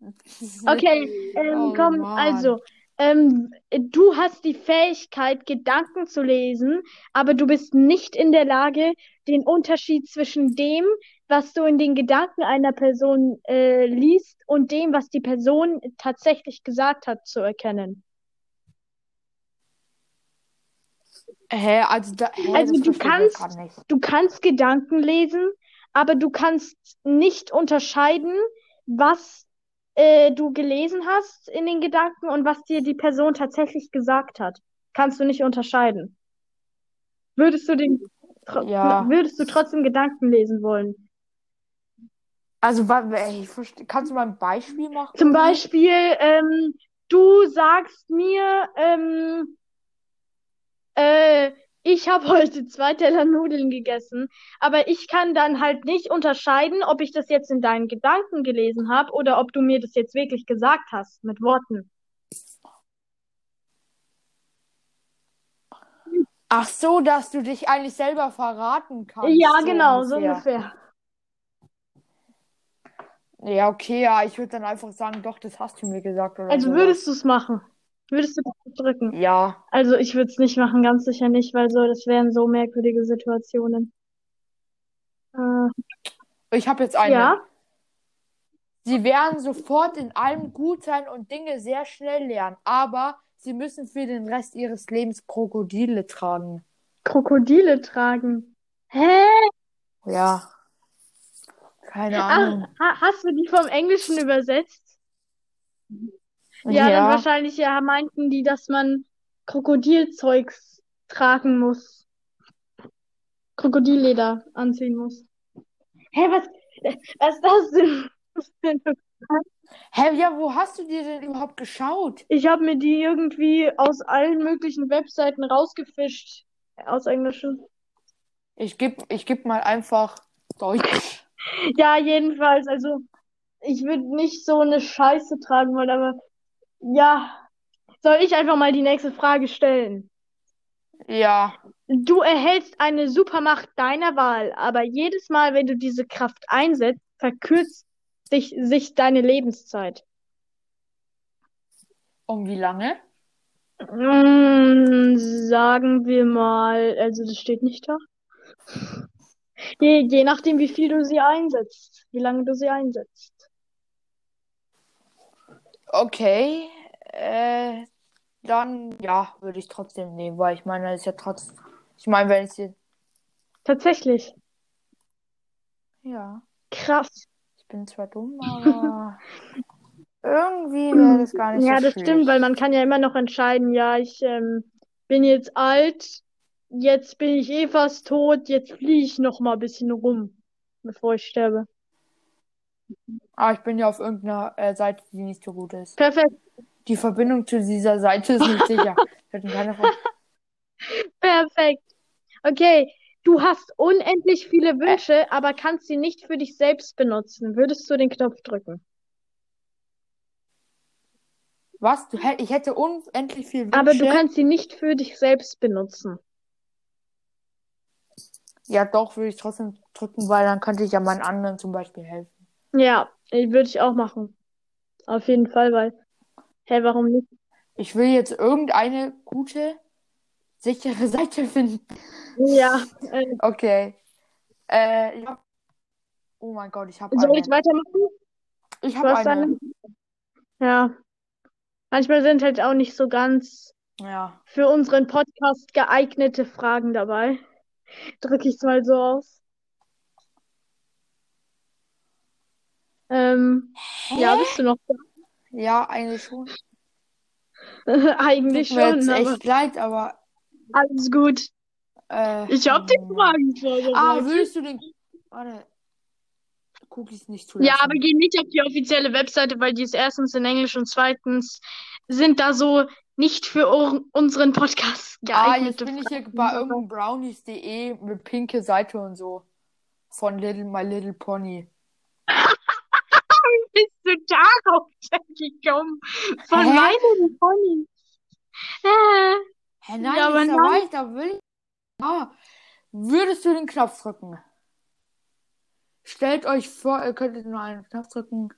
Okay, ähm, Oh komm, Mann. also, ähm, du hast die Fähigkeit, Gedanken zu lesen, aber du bist nicht in der Lage, den Unterschied zwischen dem, was du in den Gedanken einer Person äh, liest, und dem, was die Person tatsächlich gesagt hat, zu erkennen. Hä, also da, hä, Also du kannst-. Du kannst Gedanken lesen, aber du kannst nicht unterscheiden, was äh, du gelesen hast in den Gedanken und was dir die Person tatsächlich gesagt hat. Kannst du nicht unterscheiden. Würdest du den, Ja. würdest du trotzdem Gedanken lesen wollen? Also, ey, kannst du mal ein Beispiel machen? Zum Beispiel, ähm, du sagst mir, ähm, äh, ich habe heute zwei Teller Nudeln gegessen, aber ich kann dann halt nicht unterscheiden, ob ich das jetzt in deinen Gedanken gelesen habe oder ob du mir das jetzt wirklich gesagt hast mit Worten. Ach so, dass du dich eigentlich selber verraten kannst. Ja, so genau, so ungefähr. ungefähr. Ja, okay, ja, ich würde dann einfach sagen, doch, das hast du mir gesagt Also sowas. würdest du es machen? Würdest du das drücken? Ja, Also ich würde es nicht machen, ganz sicher nicht, weil so, das wären so merkwürdige Situationen. Äh, ich habe jetzt eine. ja, Sie werden sofort in allem gut sein und Dinge sehr schnell lernen, aber sie müssen für den Rest ihres Lebens Krokodile tragen. Krokodile tragen. Hä? Ja. Keine Ach, Ahnung. ha hast du die vom Englischen übersetzt? Ja, dann wahrscheinlich ja meinten die, dass man Krokodilzeugs tragen muss. Krokodilleder anziehen muss. Hä, was, was ist das denn? Hä, ja, wo hast du dir denn überhaupt geschaut? Ich habe mir die irgendwie aus allen möglichen Webseiten rausgefischt. Aus Englischen. Ich geb, ich geb mal einfach Deutsch. Ja, jedenfalls, also ich würde nicht so eine Scheiße tragen wollen, aber ja. Soll ich einfach mal die nächste Frage stellen? Ja. Du erhältst eine Supermacht deiner Wahl, aber jedes Mal, wenn du diese Kraft einsetzt, verkürzt sich, sich deine Lebenszeit. Um wie lange? Mm, sagen wir mal, also das steht nicht da. Je, je nachdem, wie viel du sie einsetzt, wie lange du sie einsetzt. Okay. Äh, dann, ja, würde ich trotzdem nehmen, weil ich meine, das ist ja trotzdem. Ich meine, wenn ich sie. Tatsächlich. Ja. Krass. Ich bin zwar dumm, aber irgendwie wäre das gar nicht Ja, so das schlecht. stimmt, weil man kann ja immer noch entscheiden, ja, ich ähm, bin jetzt alt, jetzt bin ich eh fast tot, jetzt fliehe ich noch mal ein bisschen rum, bevor ich sterbe. Aber ich bin ja auf irgendeiner äh, Seite, die nicht so gut ist. Perfekt, Die Verbindung zu dieser Seite ist nicht sicher. Keine perfekt. Okay, du hast unendlich viele Wünsche, aber kannst sie nicht für dich selbst benutzen. Würdest du den Knopf drücken? Was? Du, ich hätte unendlich viel Aber du Wünsche. kannst sie nicht für dich selbst benutzen. Ja, doch, würde ich trotzdem drücken, weil dann könnte ich ja meinen anderen zum Beispiel helfen. Ja, würde ich auch machen. Auf jeden Fall, weil, hä, warum nicht? Ich will jetzt irgendeine gute, sichere Seite finden. Ja, äh, Okay. Äh, ich hab... Oh mein Gott, ich habe soll eine. ich weitermachen? Ich habe eine. eine? Ja. Manchmal sind halt auch nicht so ganz Ja. für unseren Podcast geeignete Fragen dabei. Drücke ich es mal so aus. Ähm, ja, bist du noch da? Ja, eigentlich schon. Eigentlich Tut mir schon, jetzt aber echt leid, aber. alles gut. Äh, Ich habe die hm. Fragen Ah, vorbereitet. würdest du den. Warte. Cookies nicht Ja, zulassen. aber geh nicht auf die offizielle Webseite, weil die ist erstens in Englisch und zweitens sind da so nicht für unseren Podcast Ah, jetzt geeignete bin ich hier bei irgendeinem brownies.de mit pinke Seite und so. Von Little My Little Pony. Darauf gekommen? Von Hä? meinem Pony. Äh, Hä, nein, Ja, aber da nein. weiter, will ich. Ah, würdest du den Knopf drücken? Stellt euch vor, ihr könntet nur einen Knopf drücken.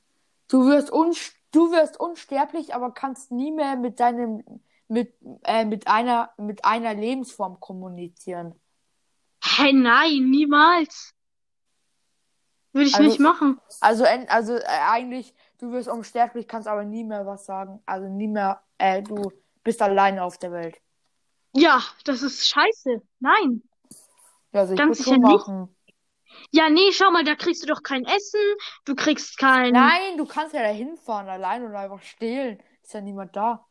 Du wirst, unst du wirst unsterblich, aber kannst nie mehr mit deinem, mit, äh, mit einer, mit einer Lebensform kommunizieren. hä, nein, niemals. Würde ich Also- nicht machen. Also, also äh, eigentlich, du wirst unsterblich, kannst aber nie mehr was sagen. Also nie mehr, äh, du bist alleine auf der Welt. Ja, das ist scheiße. Nein. Also ich Ganz sicher schon nicht. machen. Ja, nee, schau mal, da kriegst du doch kein Essen. Du kriegst kein. Nein, du kannst ja da hinfahren allein und einfach stehlen. Ist ja niemand da.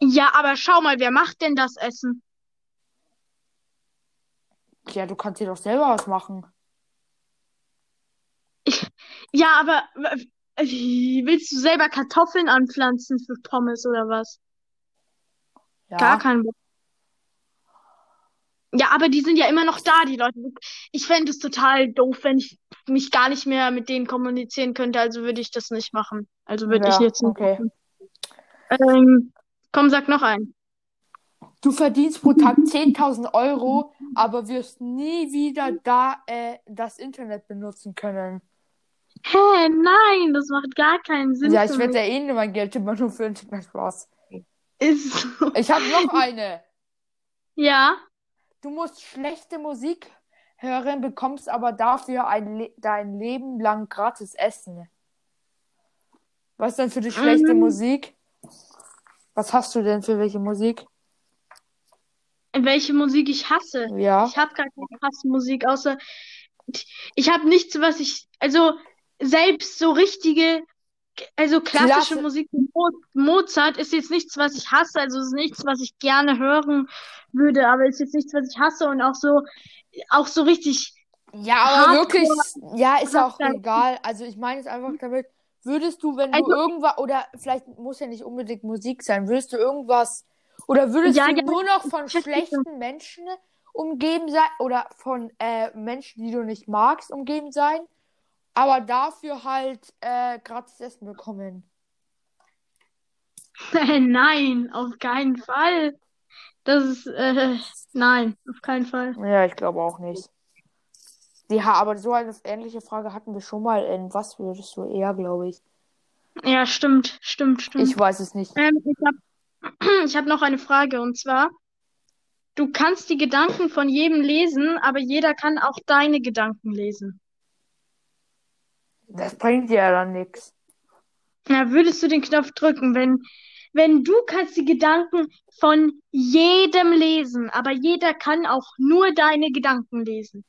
Ja, aber schau mal, wer macht denn das Essen? Ja, du kannst dir doch selber was machen. Ja, aber willst du selber Kartoffeln anpflanzen für Pommes oder was? Ja. Gar kein Bock. Ja, aber die sind ja immer noch da, die Leute. Ich fände es total doof, wenn ich mich gar nicht mehr mit denen kommunizieren könnte, also würde ich das nicht machen. Also würde ich Ja, jetzt nicht okay. Ähm, komm, sag noch einen. Du verdienst pro Tag 10.000 Euro, aber wirst nie wieder da äh, das Internet benutzen können. Hä, nein, das macht gar keinen Sinn Ja, ich werde ja eh nur mein Geld immer nur für Internet Spaß. Ist so. Ich habe noch eine. Ja. Du musst schlechte Musik hören, bekommst aber dafür ein Le dein Leben lang gratis Essen. Was ist denn für die schlechte Mhm. Musik? Was hast du denn für welche Musik? Welche Musik ich hasse. Ja. Ich habe gar keine Hassmusik, außer ich habe nichts, was ich, also selbst so richtige, also klassische Klasse- Musik, Mo Mozart ist jetzt nichts, was ich hasse, also ist nichts, was ich gerne hören würde, aber ist jetzt nichts, was ich hasse und auch so, auch so richtig, Ja, aber wirklich, ja, ist auch egal. Also ich meine es einfach damit, würdest du, wenn du Also- irgendwas, oder vielleicht muss ja nicht unbedingt Musik sein, würdest du irgendwas, oder würdest Ja, du ja, nur noch von schlechten Menschen umgeben sein, oder von äh, Menschen, die du nicht magst, umgeben sein, aber dafür halt äh, gratis Essen bekommen? nein, auf keinen Fall. Das ist, äh, nein, auf keinen Fall. Ja, ich glaube auch nicht. Ja, aber so eine ähnliche Frage hatten wir schon mal. In was würdest du eher, glaube ich? Ja, stimmt, stimmt, stimmt. Ich weiß es nicht. Ähm, ich habe ich hab noch eine Frage und zwar, du kannst die Gedanken von jedem lesen, aber jeder kann auch deine Gedanken lesen. Das bringt dir ja dann nichts. Na, würdest du den Knopf drücken, wenn, wenn du kannst die Gedanken von jedem lesen, aber jeder kann auch nur deine Gedanken lesen.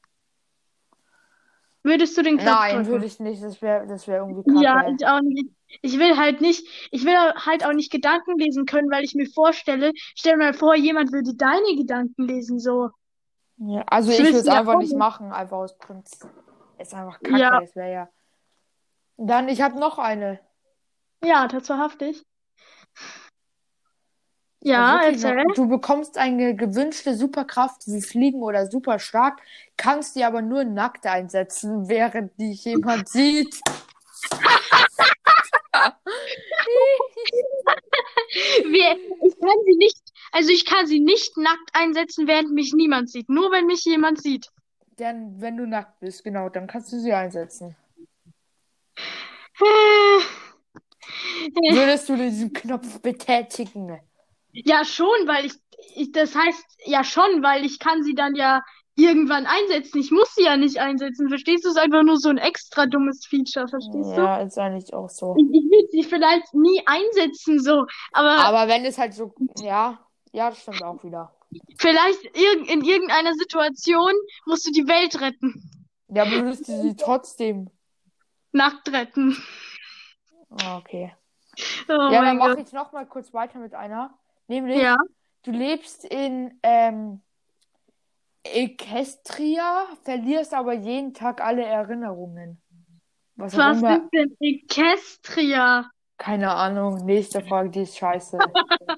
Würdest du den Knopf Nein, drücken? würde ich nicht. Das wäre das wär irgendwie kacke. Ja, ich auch nicht. Ich will halt nicht, ich will halt auch nicht Gedanken lesen können, weil ich mir vorstelle, stell dir mal vor, jemand würde deine Gedanken lesen, so. Ja, also ich willst würde es einfach nicht. machen, einfach aus Prinzip. Ist einfach kacke, Ja. das wäre ja. Dann, ich habe noch eine. Ja, tatsächlich. Ja, erzähl. Du bekommst eine gewünschte Superkraft wie Fliegen oder super stark, kannst die aber nur nackt einsetzen, während dich jemand sieht. Ich kann sie nicht, also ich kann sie nicht nackt einsetzen, während mich niemand sieht. Nur wenn mich jemand sieht. Dann, wenn du nackt bist, genau, dann kannst du sie einsetzen. Würdest du diesen Knopf betätigen? Ja, schon, weil ich, ich, das heißt, ja schon, weil ich kann sie dann ja irgendwann einsetzen. Ich muss sie ja nicht einsetzen. Verstehst du? Es ist einfach nur so ein extra dummes Feature, verstehst du? Ja, ist eigentlich auch so. Ich, ich will sie vielleicht nie einsetzen, so, aber Aber wenn es halt so, ja, Ja, das stimmt auch wieder. Vielleicht irg in irgendeiner Situation musst du die Welt retten. Ja, aber würdest du sie trotzdem. Nackt retten. Ah, okay. Oh Ja, dann mache ich noch mal kurz weiter mit einer. Nämlich, Ja. du lebst in ähm, Equestria, verlierst aber jeden Tag alle Erinnerungen. Was Was immer. ist denn Equestria? Keine Ahnung. Nächste Frage, die ist scheiße.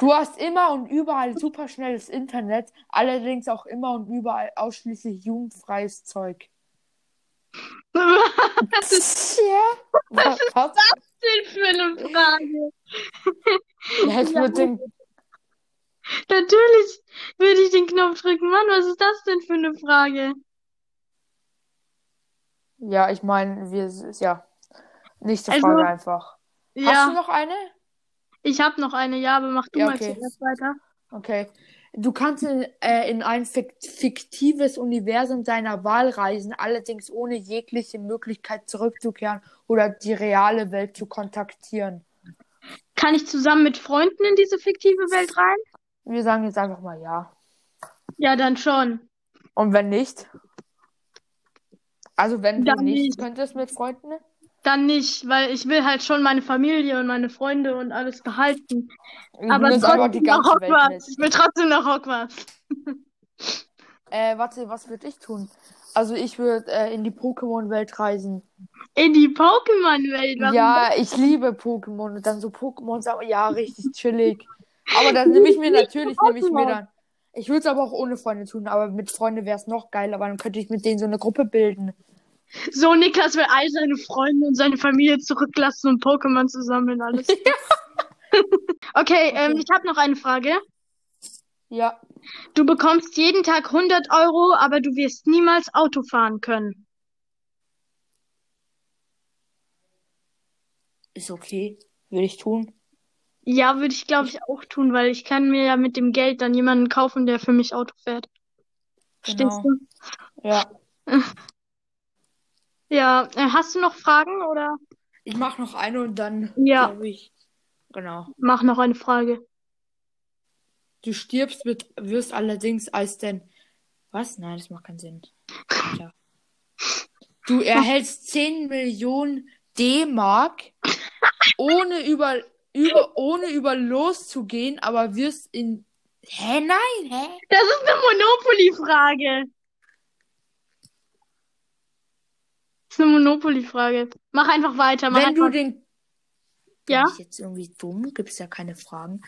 Du hast immer und überall superschnelles Internet, allerdings auch immer und überall ausschließlich jugendfreies Zeug. Was ist. Was? was? denn für eine Frage? Ja, ich würde den, Natürlich würde ich den Knopf drücken. Mann, was ist das denn für eine Frage? ja, ich meine, wir, ja. Nächste Also, Frage einfach. Hast du Ja, noch eine? ich habe noch eine, ja, aber mach du Ja, mal okay. zuerst weiter. Okay. Du kannst in, äh, in ein fik- fiktives Universum deiner Wahl reisen, allerdings ohne jegliche Möglichkeit zurückzukehren oder die reale Welt zu kontaktieren. Kann ich zusammen mit Freunden in diese fiktive Welt rein? Wir sagen jetzt einfach mal ja. Ja, dann schon. Und wenn nicht? Also wenn du Dann nicht nicht. könntest mit Freunden? Dann nicht, weil ich will halt schon meine Familie und meine Freunde und alles behalten. Du Aber nimmst einfach die trotzdem nach ganze Welt Hogwarts. Ich will trotzdem nach Hogwarts. Äh, warte, was würde ich tun? Also ich würde äh, in die Pokémon-Welt reisen. In die Pokémon-Welt. Ja, ich liebe Pokémon und dann so Pokémon sagen, ja, richtig chillig. Aber dann nehme ich mir natürlich, nehme ich mir dann. Ich würde es aber auch ohne Freunde tun, aber mit Freunden wäre es noch geiler, weil dann könnte ich mit denen so eine Gruppe bilden. So, Niklas will all seine Freunde und seine Familie zurücklassen und Pokémon zu sammeln, alles. Okay, ähm, ich habe noch eine Frage. Ja, Du bekommst jeden Tag 100 Euro, aber du wirst niemals Auto fahren können. ist okay. Würde ich tun. Ja, würde ich, glaube ich, auch tun, weil ich kann mir ja mit dem Geld dann jemanden kaufen, der für mich Auto fährt. Verstehst Genau. du? Ja. Ja, äh, hast du noch Fragen oder Ich mache noch eine und dann Ja. glaube ich. Genau. mach noch eine Frage? Du stirbst, wird, wirst allerdings als dein. Was? Nein, das macht keinen Sinn. Ja. Du erhältst 10 Millionen D-Mark, ohne über, über, ohne über loszugehen, aber wirst in. Hä, nein, hä? Das ist eine Monopoly-Frage. Das ist eine Monopoly-Frage. Mach einfach weiter. Mach Wenn du einfach. den. Ja? Bin ich jetzt irgendwie dumm? Gibt es ja keine Fragen.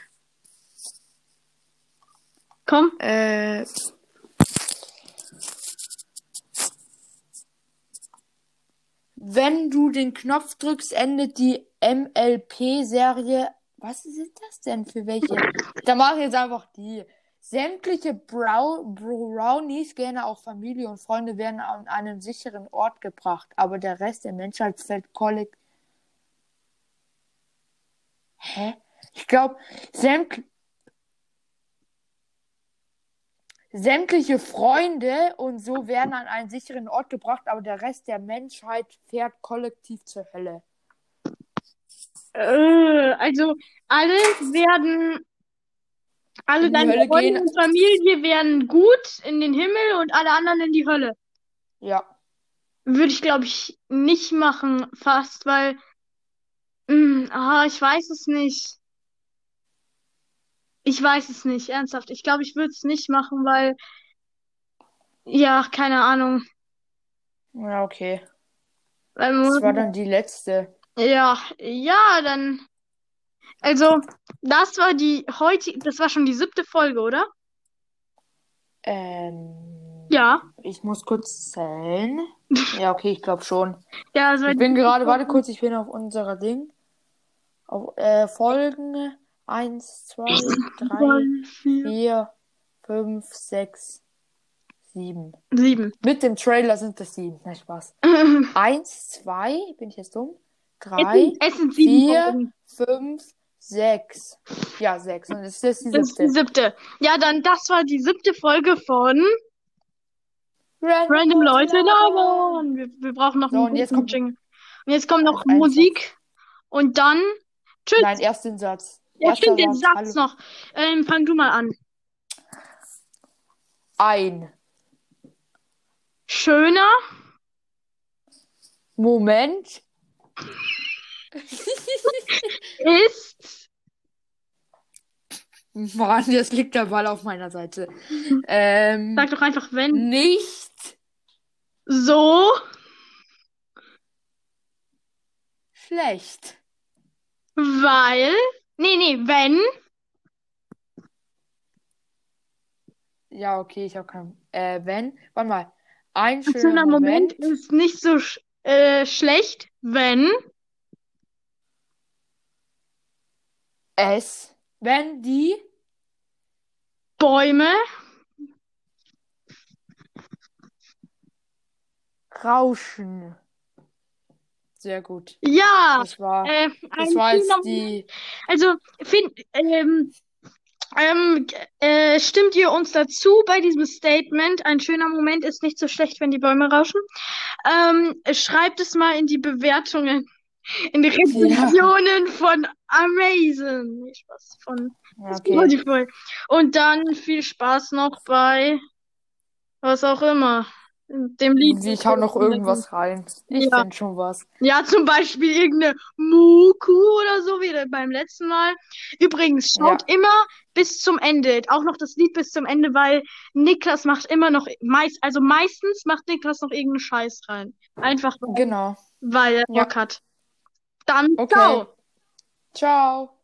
Komm. Äh. Wenn du den Knopf drückst, endet die MLP-Serie. Was sind das denn für welche? Da mache ich jetzt einfach die. Sämtliche Brow Brownies, gerne auch Familie und Freunde, werden an einen sicheren Ort gebracht, aber der Rest der Menschheit fällt kollektiv. Hä? Ich glaube, sämt sämtliche Freunde und so werden an einen sicheren Ort gebracht, aber der Rest der Menschheit fährt kollektiv zur Hölle. Äh, also alle werden, alle deine Hölle Freunde gehen. und Familie werden gut in den Himmel und alle anderen in die Hölle. Ja. Würde ich, glaube ich, nicht machen, fast, weil, mh, ah, ich weiß es nicht. Ich weiß es nicht, ernsthaft. Ich glaube, ich würde es nicht machen, weil, ja, keine Ahnung. Ja, okay. Das war dann die letzte. Ja, ja, dann. Also, das war die heutige, das war schon die siebte Folge, oder? Ähm, Ja. ich muss kurz zählen. Ja, okay, ich glaube schon. Ja, das war Ich bin gerade, warte kurz, ich bin auf unserer Ding. Auf äh, Folgen 1, 2, 3, Drei, vier, 4, 5, 6, 7. sieben. Mit dem Trailer sind es 7. Nein, Spaß. es 1, 2, bin ich jetzt dumm? 3, sind, es sind sieben vier, Folgen. 5, 6. Ja, 6. Und es ist die Das ist die siebte. siebte. Ja, dann, das war die siebte Folge von Random, Random Leute labern. Wir, wir brauchen noch So, einen und jetzt kommt Jingle. Und jetzt kommt noch Musik. Und dann, tschüss. Nein, erst den Satz. Ja, Erster stimmt, den Satz, Satz noch. Ähm, fang du mal an. Ein Schöner. Moment Ist. Mann, jetzt liegt der Ball auf meiner Seite. Ähm, Sag doch einfach, wenn. nicht So. schlecht. Weil. Nee, nee, wenn. Ja, okay, ich habe keinen. Äh, wenn, warte mal. Ein Ein schöner schöner Moment Moment. ist nicht so sch äh, schlecht, wenn. Es, wenn die Bäume. rauschen. Sehr gut. Ja. Das war, Äh, das war jetzt die. Also, find, ähm, ähm, äh, stimmt ihr uns dazu bei diesem Statement? Ein schöner Moment ist nicht so schlecht, wenn die Bäume rauschen. Ähm, schreibt es mal in die Bewertungen, in die Rezensionen von Amazon. Nee, Spaß, von Ja, okay. Spotify. Und dann viel Spaß noch bei was auch immer. Dem Lied. Ich hau noch irgendwas rein. Ich Ja. find schon was. Ja, zum Beispiel irgendeine Muku oder so wie beim letzten Mal. Übrigens, schaut immer bis zum Ende, auch noch das Lied bis zum Ende, weil Niklas macht immer noch, meist, also meistens macht Niklas noch irgendeinen Scheiß rein. Einfach, Genau. weil er Ja. Bock hat. Dann, Okay. ciao. Ciao.